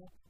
Thank